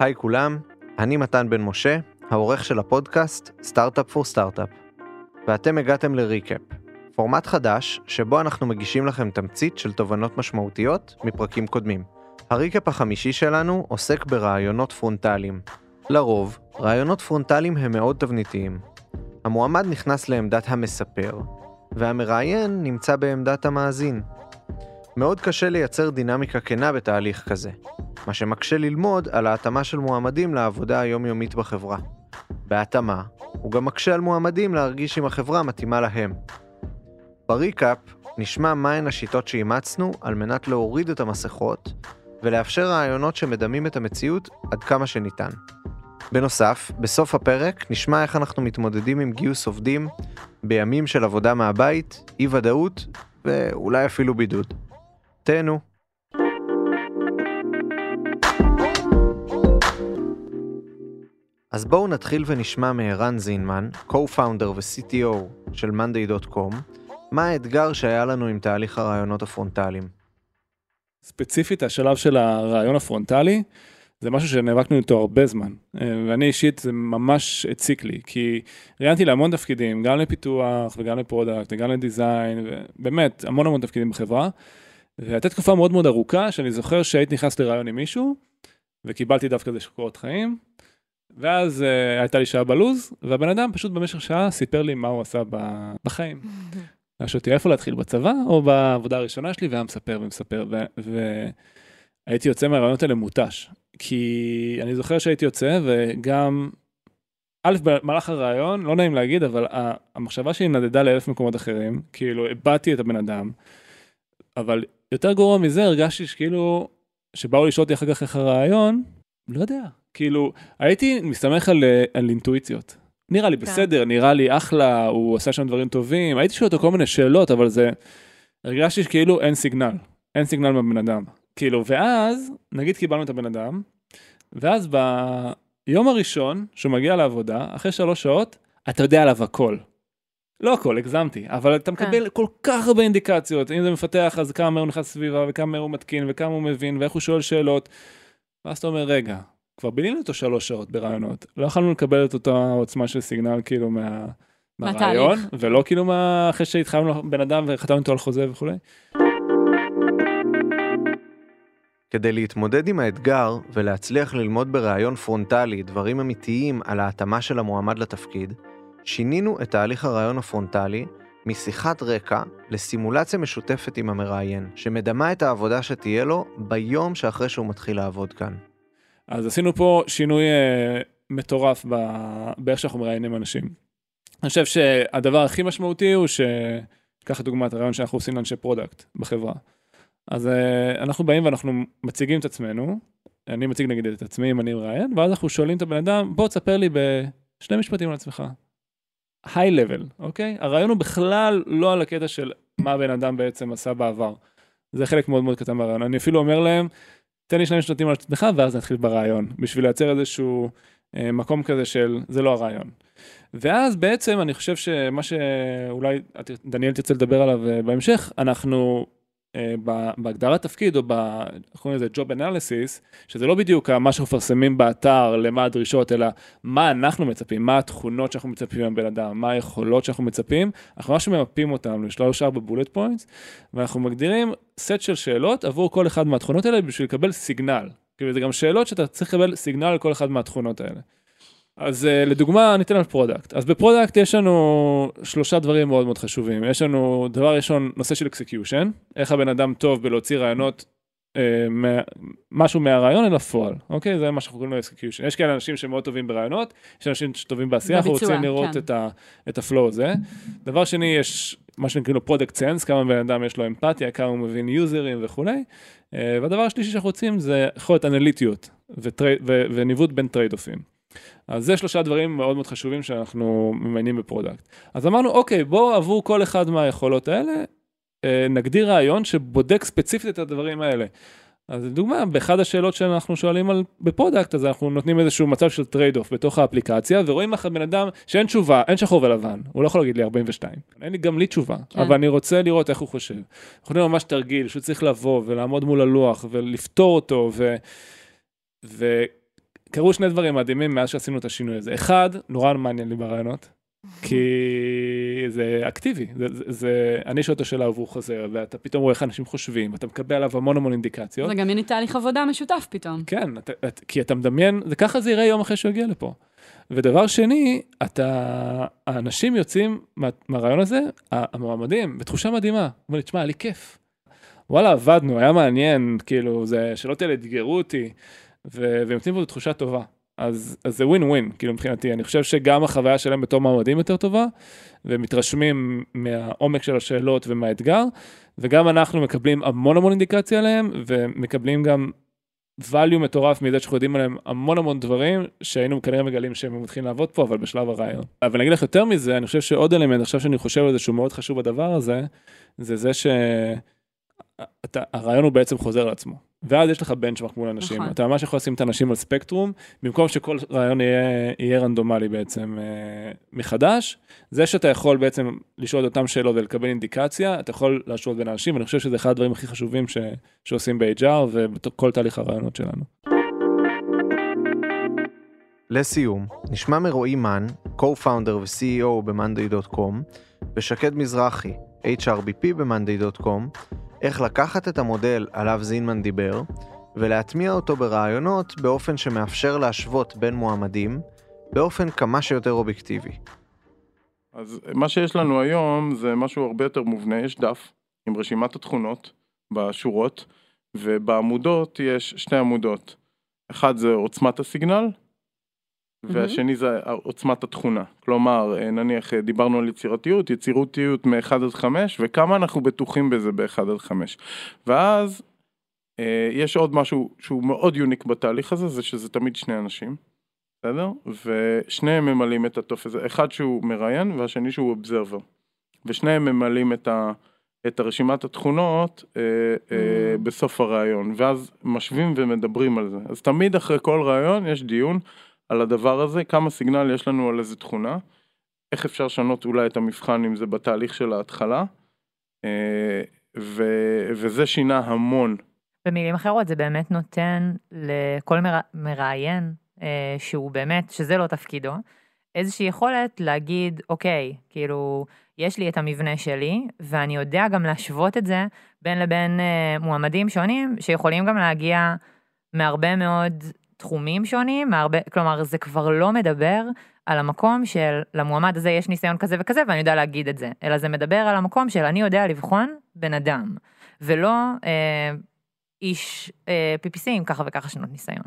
היי כולם, אני מתן בן משה, העורך של הפודקאסט Startup for Startup. ואתם הגעתם ל recap, פורמט חדש שבו אנחנו מגישים לכם תמצית של תובנות משמעותיות מפרקים קודמים. ה recap החמישי שלנו עוסק בראיונות פרונטליים. לרוב, ראיונות פרונטליים הם מאוד תבניתיים. המועמד נכנס לעמדת המספר, והמראיין נמצא בעמדת המאזין. מאוד קשה לייצר דינמיקה כנה בתהליך כזה, מה שמקשה ללמוד על ההתאמה של מועמדים לעבודה היומיומית בחברה. בהתאמה, הוא גם מקשה על מועמדים להרגיש אם החברה מתאימה להם. בריקאפ נשמע מהן השיטות שאימצנו על מנת להוריד את המסכות ולאפשר רעיונות שמדמים את המציאות עד כמה שניתן. בנוסף, בסוף הפרק נשמע איך אנחנו מתמודדים עם גיוס עובדים בימים של עבודה מהבית, אי ודאות ואולי אפילו בידוד. תהנו. אז בואו נתחיל ונשמע מערן זינמן, co-founder ו-CTO של monday.com, מה האתגר שהיה לנו עם תהליך הרעיונות הפרונטליים. ספציפית השלב של הרעיון הפרונטלי זה משהו שנאבקנו איתו הרבה זמן אה, ואני אישית זה ממש הציק לי כי ראיינתי להמון תפקידים גם לפיתוח וגם ל product וגם ל design ובאמת המון המון תפקידים בחברה. והייתה תקופה מאוד מאוד ארוכה שאני זוכר שהייתי נכנס לראיון עם מישהו וקיבלתי דווקא איזה קורות חיים ואז אה, הייתה לי שעה בלו"ז והבן אדם פשוט במשך שעה סיפר לי מה הוא עשה בחיים. שאל אותי איפה להתחיל בצבא או בעבודה הראשונה שלי והיה מספר ומספר והייתי יוצא מהרעיונות האלה מותש כי אני זוכר שהייתי יוצא וגם א' במהלך הרעיון לא נעים להגיד אבל המחשבה שלי נדדה לאלף מקומות אחרים כאילו הבעתי את הבן אדם. אבל יותר גרוע מזה הרגשתי שכאילו שבאו לשאול אותי אחר כך איך הרעיון לא יודע כאילו הייתי מסתמך על, על אינטואיציות נראה לי כן. בסדר, נראה לי אחלה, הוא עושה שם דברים טובים, הייתי שואל אותו כל מיני שאלות, אבל זה, הרגשתי שכאילו אין סיגנל, אין סיגנל מהבן אדם. כאילו, ואז, נגיד קיבלנו את הבן אדם, ואז ביום הראשון שהוא מגיע לעבודה, אחרי שלוש שעות, אתה יודע עליו הכל. לא הכל, הגזמתי, אבל אתה כן. מקבל כל כך הרבה אינדיקציות, אם זה מפתח, אז כמה הוא נכנס לסביבה, וכמה הוא מתקין, וכמה הוא מבין, ואיך הוא שואל שאלות. ואז אתה אומר, רגע, כבר בילינו אותו שלוש שעות ברעיונות, לא יכולנו לקבל את אותה עוצמה של סיגנל כאילו מה... מהראיון, ולא כאילו מה... אחרי שהתחלנו בן אדם וחתמנו איתו על חוזה וכולי. כדי להתמודד עם האתגר ולהצליח ללמוד בראיון פרונטלי דברים אמיתיים על ההתאמה של המועמד לתפקיד, שינינו את תהליך הראיון הפרונטלי משיחת רקע לסימולציה משותפת עם המראיין, שמדמה את העבודה שתהיה לו ביום שאחרי שהוא מתחיל לעבוד כאן. אז עשינו פה שינוי אה, מטורף באיך שאנחנו מראיינים אנשים. אני חושב שהדבר הכי משמעותי הוא ש... קח דוגמא את הראיון שאנחנו עושים לאנשי product בחברה. אז אה, אנחנו באים ואנחנו מציגים את עצמנו, אני מציג נגיד את עצמי אם אני מראיין, ואז אנחנו שואלים את הבן אדם, בוא תספר לי בשני משפטים על עצמך. high level, אוקיי? הראיון הוא בכלל לא על הקטע של מה הבן אדם בעצם עשה בעבר. זה חלק מאוד מאוד קטן מהראיון. אני אפילו אומר להם, תן לי שני משפטים על עצמך ואז נתחיל ברעיון, בשביל לייצר איזשהו אה, מקום כזה של זה לא הרעיון. ואז בעצם אני חושב שמה שאולי דניאל תרצה לדבר עליו אה, בהמשך, אנחנו בהגדרת תפקיד או ב... איך קוראים לזה Job Analysis, שזה לא בדיוק מה שאנחנו מפרסמים באתר, למה הדרישות, אלא מה אנחנו מצפים, מה התכונות שאנחנו מצפים מהבן אדם, מה היכולות שאנחנו מצפים, אנחנו ממש ממפים אותם לשלוש ארבע בולט פוינטס, ואנחנו מגדירים סט של שאלות עבור כל אחד מהתכונות האלה בשביל לקבל signal. כאילו זה גם שאלות שאתה צריך לקבל signal על כל אחד מהתכונות האלה. אז אה, לדוגמה ניתן על product אז ב product יש לנו שלושה דברים מאוד מאוד חשובים. יש לנו דבר ראשון נושא של execution איך הבן אדם טוב בלהוציא רעיונות אה, משהו מהרעיון אל הפועל אוקיי? זה מה שאנחנו קוראים לו execution יש כאלה אנשים שמאוד טובים ברעיונות יש אנשים שטובים בעשייה אנחנו רוצים לראות כן. את, ה, את ה flow הזה. דבר שני יש מה שנקרא לו product sense כמה בן אדם יש לו אמפתיה כמה הוא מבין יוזרים וכולי. אה, והדבר השלישי שאנחנו רוצים זה יכולת אנליטיות וניווט בין trade-off ים. אז זה שלושה דברים מאוד מאוד חשובים שאנחנו ממיינים ב product. אז אמרנו, אוקיי, בואו עבור כל אחד מהיכולות האלה, אה, נגדיר ראיון שבודק ספציפית את הדברים האלה. אז לדוגמה, באחד השאלות שאנחנו שואלים על ב product, אז אנחנו נותנים איזשהו מצב של trade-off בתוך האפליקציה, ורואים לך בן אדם שאין תשובה, אין שחור ולבן, הוא לא יכול להגיד לי 42. אין לי גם לי תשובה, כן. אבל אני רוצה לראות איך הוא חושב. אנחנו נותנים ממש תרגיל שהוא צריך לבוא ולעמוד מול הלוח ולפתור אותו, ו... ו... קרו שני דברים מדהימים מאז שעשינו את השינוי הזה. אחד, נורא מעניין לי ברעיונות, כי זה אקטיבי, זה, זה, זה אני שואל את השאלה והוא חוזר, ואתה פתאום רואה איך אנשים חושבים, ואתה מקבל עליו המון המון אינדיקציות. זה גם יהיה תהליך עבודה משותף פתאום. כן, את, את, כי אתה מדמיין, זה ככה זה יראה יום אחרי שהוא יגיע לפה. ודבר שני, אתה, האנשים יוצאים מה, מהרעיון הזה, המועמדים, בתחושה מדהימה. אומר לי, תשמע, היה לי כיף. וואלה, עבדנו, היה מעניין, כאילו, זה, שלא תהיה אתגרו אותי, והם יוצאים פה תחושה טובה. אז, אז זה ווין ווין, כאילו מבחינתי, אני חושב שגם החוויה שלהם בתור מעמדים יותר טובה, ומתרשמים מהעומק של השאלות ומהאתגר, וגם אנחנו מקבלים המון המון אינדיקציה עליהם, ומקבלים גם value מטורף מזה שאנחנו יודעים עליהם המון המון דברים, שהיינו כנראה מגלים שהם מתחילים לעבוד פה, אבל בשלב הרעיון. אבל אני אגיד לך יותר מזה, אני חושב שעוד אלמנט, עכשיו שאני חושב על זה שהוא מאוד חשוב בדבר הזה, זה זה ש... אתה, הרעיון הוא בעצם חוזר לעצמו. ואז יש לך בנצ'מארק מול אנשים, נכון. אתה ממש יכול לשים את האנשים על ספקטרום, במקום שכל רעיון יהיה, יהיה רנדומלי בעצם אה, מחדש, זה שאתה יכול בעצם לשאול את אותם שאלות ולקבל אינדיקציה, אתה יכול להשוות בין אנשים, ואני חושב שזה אחד הדברים הכי חשובים ש, שעושים ב-HR ובכל תהליך הרעיונות שלנו. לסיום, נשמע מרועי מן, co-founder ו-CEO ב-monday.com, ושקד מזרחי, HRBP ב-monday.com, איך לקחת את המודל עליו זינמן דיבר, ולהטמיע אותו ברעיונות באופן שמאפשר להשוות בין מועמדים, באופן כמה שיותר אובייקטיבי. אז מה שיש לנו היום זה משהו הרבה יותר מובנה, יש דף עם רשימת התכונות בשורות, ובעמודות יש שתי עמודות. אחד זה עוצמת הסיגנל, והשני זה עוצמת התכונה. כלומר, אה, נניח אה, דיברנו על יצירתיות, יצירותיות מ-1 עד 5, וכמה אנחנו בטוחים בזה ב-1 עד 5. ואז אה, יש עוד משהו שהוא מאוד יוניק בתהליך הזה, זה שזה תמיד שני אנשים, בסדר? ושניהם ממלאים את הטופס, אחד שהוא מראיין והשני שהוא אובזרבר. ושניהם ממלאים את, ה, את הרשימת התכונות אה, אה, mm. בסוף הראיון, ואז משווים ומדברים על זה. אז תמיד אחרי כל ראיון יש דיון. על הדבר הזה, כמה סיגנל יש לנו על איזה תכונה, איך אפשר לשנות אולי את המבחן אם זה בתהליך של ההתחלה, אה, ו, וזה שינה המון. במילים אחרות זה באמת נותן לכל מר... מראיין אה, שהוא באמת, שזה לא תפקידו, איזושהי יכולת להגיד, אוקיי, כאילו, יש לי את המבנה שלי, ואני יודע גם להשוות את זה בין לבין אה, מועמדים שונים, שיכולים גם להגיע מהרבה מאוד תחומים שונים, מהרבה, כלומר זה כבר לא מדבר על המקום של למועמד הזה יש ניסיון כזה וכזה ואני יודע להגיד את זה, אלא זה מדבר על המקום של אני יודע לבחון בן אדם, ולא אה, איש אה, PPC עם ככה וככה שנות ניסיון.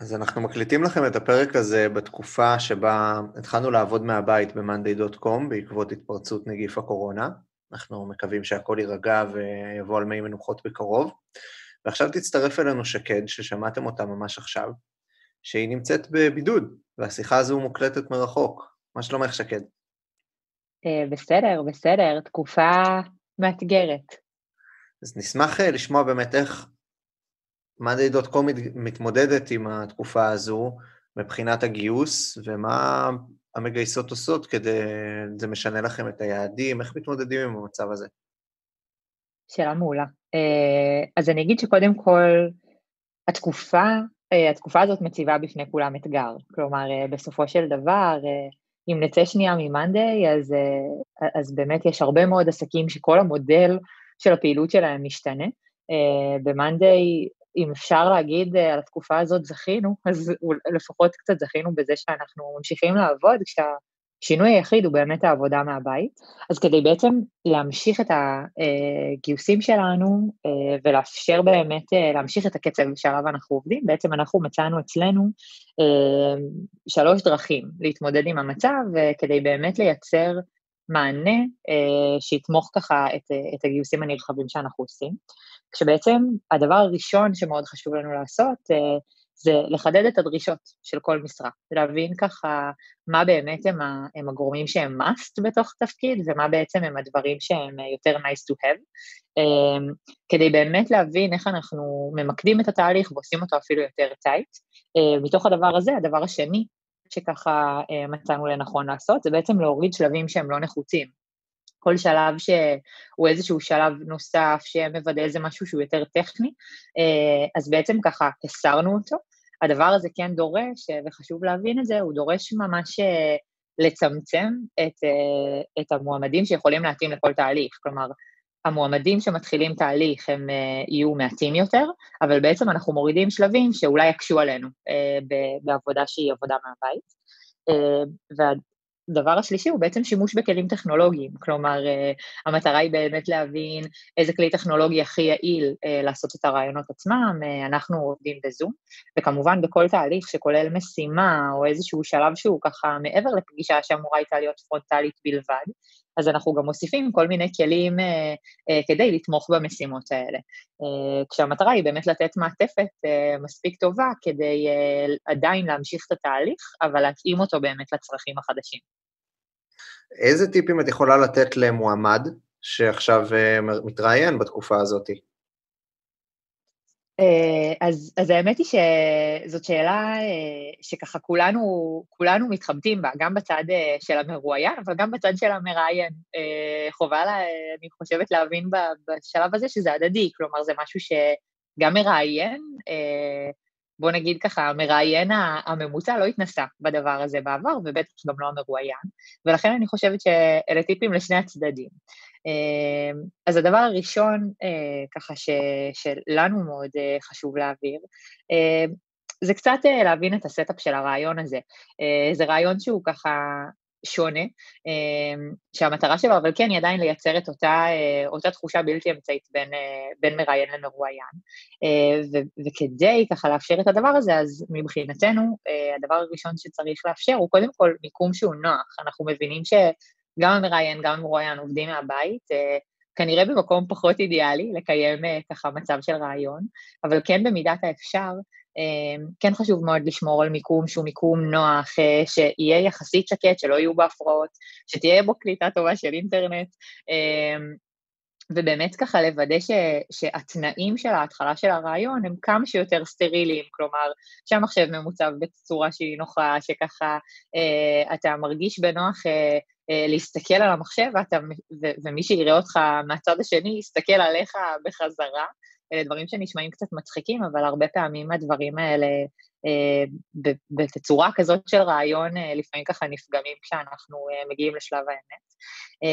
אז אנחנו מקליטים לכם את הפרק הזה בתקופה שבה התחלנו לעבוד מהבית ב-monday.com בעקבות התפרצות נגיף הקורונה. אנחנו מקווים שהכל יירגע ויבוא על מי מנוחות בקרוב. ועכשיו תצטרף אלינו שקד, ששמעתם אותה ממש עכשיו, שהיא נמצאת בבידוד, והשיחה הזו מוקלטת מרחוק. מה שלומך, שקד? Uh, בסדר, בסדר, תקופה מאתגרת. אז נשמח uh, לשמוע באמת איך מאנדי.קום מתמודדת עם התקופה הזו מבחינת הגיוס, ומה המגייסות עושות כדי, זה משנה לכם את היעדים, איך מתמודדים עם המצב הזה? שאלה מעולה. אה, אז אני אגיד שקודם כל, התקופה, אה, התקופה הזאת מציבה בפני כולם אתגר. כלומר, אה, בסופו של דבר, אם נצא שנייה ממאנדיי, אז, אז באמת יש הרבה מאוד עסקים שכל המודל של הפעילות שלהם משתנה. במאנדיי, אם אפשר להגיד על התקופה הזאת זכינו, אז לפחות קצת זכינו בזה שאנחנו ממשיכים לעבוד, כשה... השינוי היחיד הוא באמת העבודה מהבית. אז כדי בעצם להמשיך את הגיוסים שלנו אה, ולאפשר באמת אה, להמשיך את הקצב שעליו אנחנו עובדים, בעצם אנחנו מצאנו אצלנו אה, שלוש דרכים להתמודד עם המצב כדי באמת לייצר מענה שיתמוך ככה את, את הגיוסים הנרחבים שאנחנו עושים. כשבעצם הדבר הראשון שמאוד חשוב לנו לעשות זה לחדד את הדרישות של כל משרה, להבין ככה מה באמת הם, ה, הם הגורמים שהם must בתוך תפקיד ומה בעצם הם הדברים שהם יותר nice to have, um, כדי באמת להבין איך אנחנו ממקדים את התהליך ועושים אותו אפילו יותר טייט. Uh, מתוך הדבר הזה, הדבר השני שככה uh, מצאנו לנכון לעשות, זה בעצם להוריד שלבים שהם לא נחוצים. כל שלב שהוא איזשהו שלב נוסף שמוודא איזה משהו שהוא יותר טכני, אז בעצם ככה הסרנו אותו. הדבר הזה כן דורש, וחשוב להבין את זה, הוא דורש ממש לצמצם את, את המועמדים שיכולים להתאים לכל תהליך. כלומר, המועמדים שמתחילים תהליך הם יהיו מעטים יותר, אבל בעצם אנחנו מורידים שלבים שאולי יקשו עלינו בעבודה שהיא עבודה מהבית. הדבר השלישי הוא בעצם שימוש בכלים טכנולוגיים, כלומר uh, המטרה היא באמת להבין איזה כלי טכנולוגי הכי יעיל uh, לעשות את הרעיונות עצמם, uh, אנחנו עובדים בזום, וכמובן בכל תהליך שכולל משימה או איזשהו שלב שהוא ככה מעבר לפגישה שאמורה הייתה להיות פרונטלית בלבד, אז אנחנו גם מוסיפים כל מיני כלים אה, אה, כדי לתמוך במשימות האלה. אה, כשהמטרה היא באמת לתת מעטפת אה, מספיק טובה כדי אה, עדיין להמשיך את התהליך, אבל להתאים אותו באמת לצרכים החדשים. איזה טיפים את יכולה לתת למועמד שעכשיו אה, מתראיין בתקופה הזאת? אה, אז, אז האמת היא שזאת שאלה אה, שככה כולנו, כולנו מתחבטים בה, גם בצד אה, של המרואיין, אבל גם בצד של המראיין. חובה, לה, אני חושבת, להבין בשלב הזה שזה הדדי, כלומר זה משהו שגם מראיין, בוא נגיד ככה, המראיין הממוצע לא התנסה בדבר הזה בעבר, ובטח גם לא המרואיין, ולכן אני חושבת שאלה טיפים לשני הצדדים. אמ, אז הדבר הראשון, אה, ככה ש, שלנו מאוד אה, חשוב להעביר, אמ, זה קצת אה, להבין את ה setup של הריאיון הזה. זה ריאיון שהוא ככה שונה, אמ, שהמטרה שלו, אבל כן, היא עדיין לייצר את אותה, אותה תחושה בלתי אמצעית בין, בין מראיין למרואיין. וכדי ככה לאפשר את הדבר הזה, אז מבחינתנו, הדבר הראשון שצריך לאפשר הוא קודם כל מיקום שהוא נוח. אנחנו מבינים ש... גם המראיין, גם המרואיין עובדים מהבית, אה, כנראה במקום פחות אידיאלי לקיים אה, ככה מצב של ריאיון, אבל כן במידת האפשר, אה, כן חשוב מאוד לשמור על מיקום שהוא מיקום נוח, שיהיה יחסית שקט, שלא יהיו בו הפרעות, שתהיה בו קליטה טובה של אינטרנט, ובאמת ככה לוודא ש, שהתנאים של ההתחלה של הרעיון הם כמה שיותר סטריליים, כלומר שהמחשב ממוצב בצורה שהיא נוחה, שככה אה, אתה מרגיש בנוח אה, אה, להסתכל על המחשב ואתה, ו, ומי שיראה אותך מהצד השני יסתכל עליך בחזרה. אלה דברים שנשמעים קצת מצחיקים, אבל הרבה פעמים הדברים האלה אה, בתצורה כזאת של רעיון אה, לפעמים ככה נפגמים כשאנחנו אה, מגיעים לשלב האמת.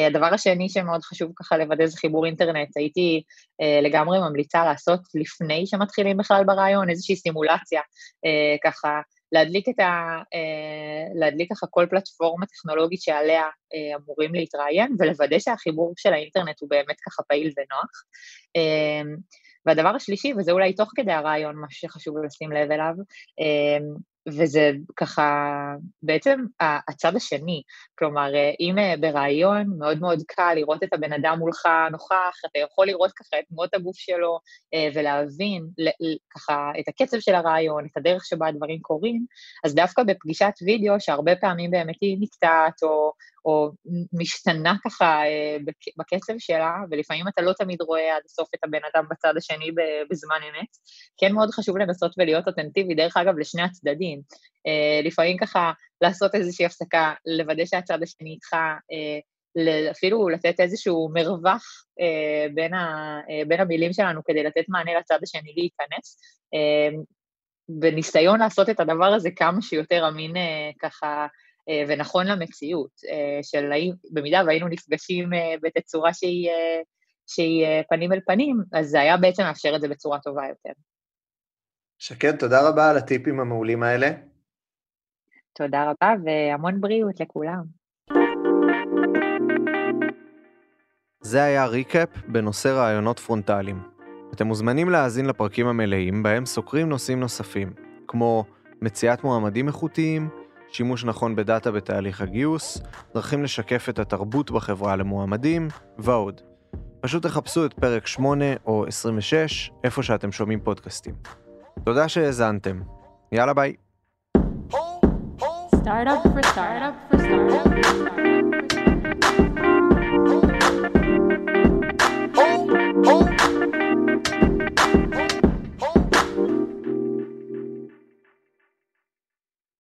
הדבר השני שמאוד חשוב ככה לוודא זה חיבור אינטרנט. הייתי לגמרי ממליצה לעשות לפני שמתחילים בכלל ברעיון איזושהי סימולציה, ככה להדליק את ה... להדליק ככה כל פלטפורמה טכנולוגית שעליה אמורים להתראיין, ולוודא שהחיבור של האינטרנט הוא באמת ככה פעיל ונוח. והדבר השלישי, וזה אולי תוך כדי הרעיון, מה שחשוב לשים לב אליו, וזה ככה בעצם הצד השני, כלומר אם אה, ברעיון מאוד מאוד קל לראות את הבן אדם מולך נוכח, אתה יכול לראות ככה את תנועות הגוף שלו אה, ולהבין ככה את הקצב של הרעיון, את הדרך שבה הדברים קורים, אז דווקא בפגישת וידאו שהרבה פעמים באמת היא נקטעת או, או משתנה ככה אה, בקצב שלה, ולפעמים אתה לא תמיד רואה עד הסוף את הבן אדם בצד השני בזמן אמת, כן מאוד חשוב לנסות ולהיות אותנטיבי, דרך אגב, לשני הצדדים. אה, לפעמים ככה לעשות איזושהי הפסקה, לוודא שהצד השני איתך, אה, אפילו לתת איזשהו מרווח בין, ה, בין המילים שלנו כדי לתת מענה לצד השני להיכנס, בניסיון לעשות את הדבר הזה כמה שיותר אמין ככה אה, ונכון למציאות, אה, של במידה והיינו נפגשים אה, בתצורה שהיא, שהיא פנים אל פנים, אז זה היה בעצם מאפשר את זה בצורה טובה יותר. שקד, תודה רבה על הטיפים המעולים האלה. תודה רבה והמון בריאות לכולם. זה היה recap בנושא ראיונות פרונטליים. אתם מוזמנים להאזין לפרקים המלאים בהם סוקרים נושאים נוספים, כמו מציאת מועמדים איכותיים, שימוש נכון בדאטה בתהליך הגיוס, דרכים לשקף את התרבות בחברה למועמדים, ועוד. פשוט תחפשו את פרק 8 או 26, איפה שאתם שומעים פודקאסטים. תודה שהאזנתם. יאללה ביי. Start up for start up for start up for start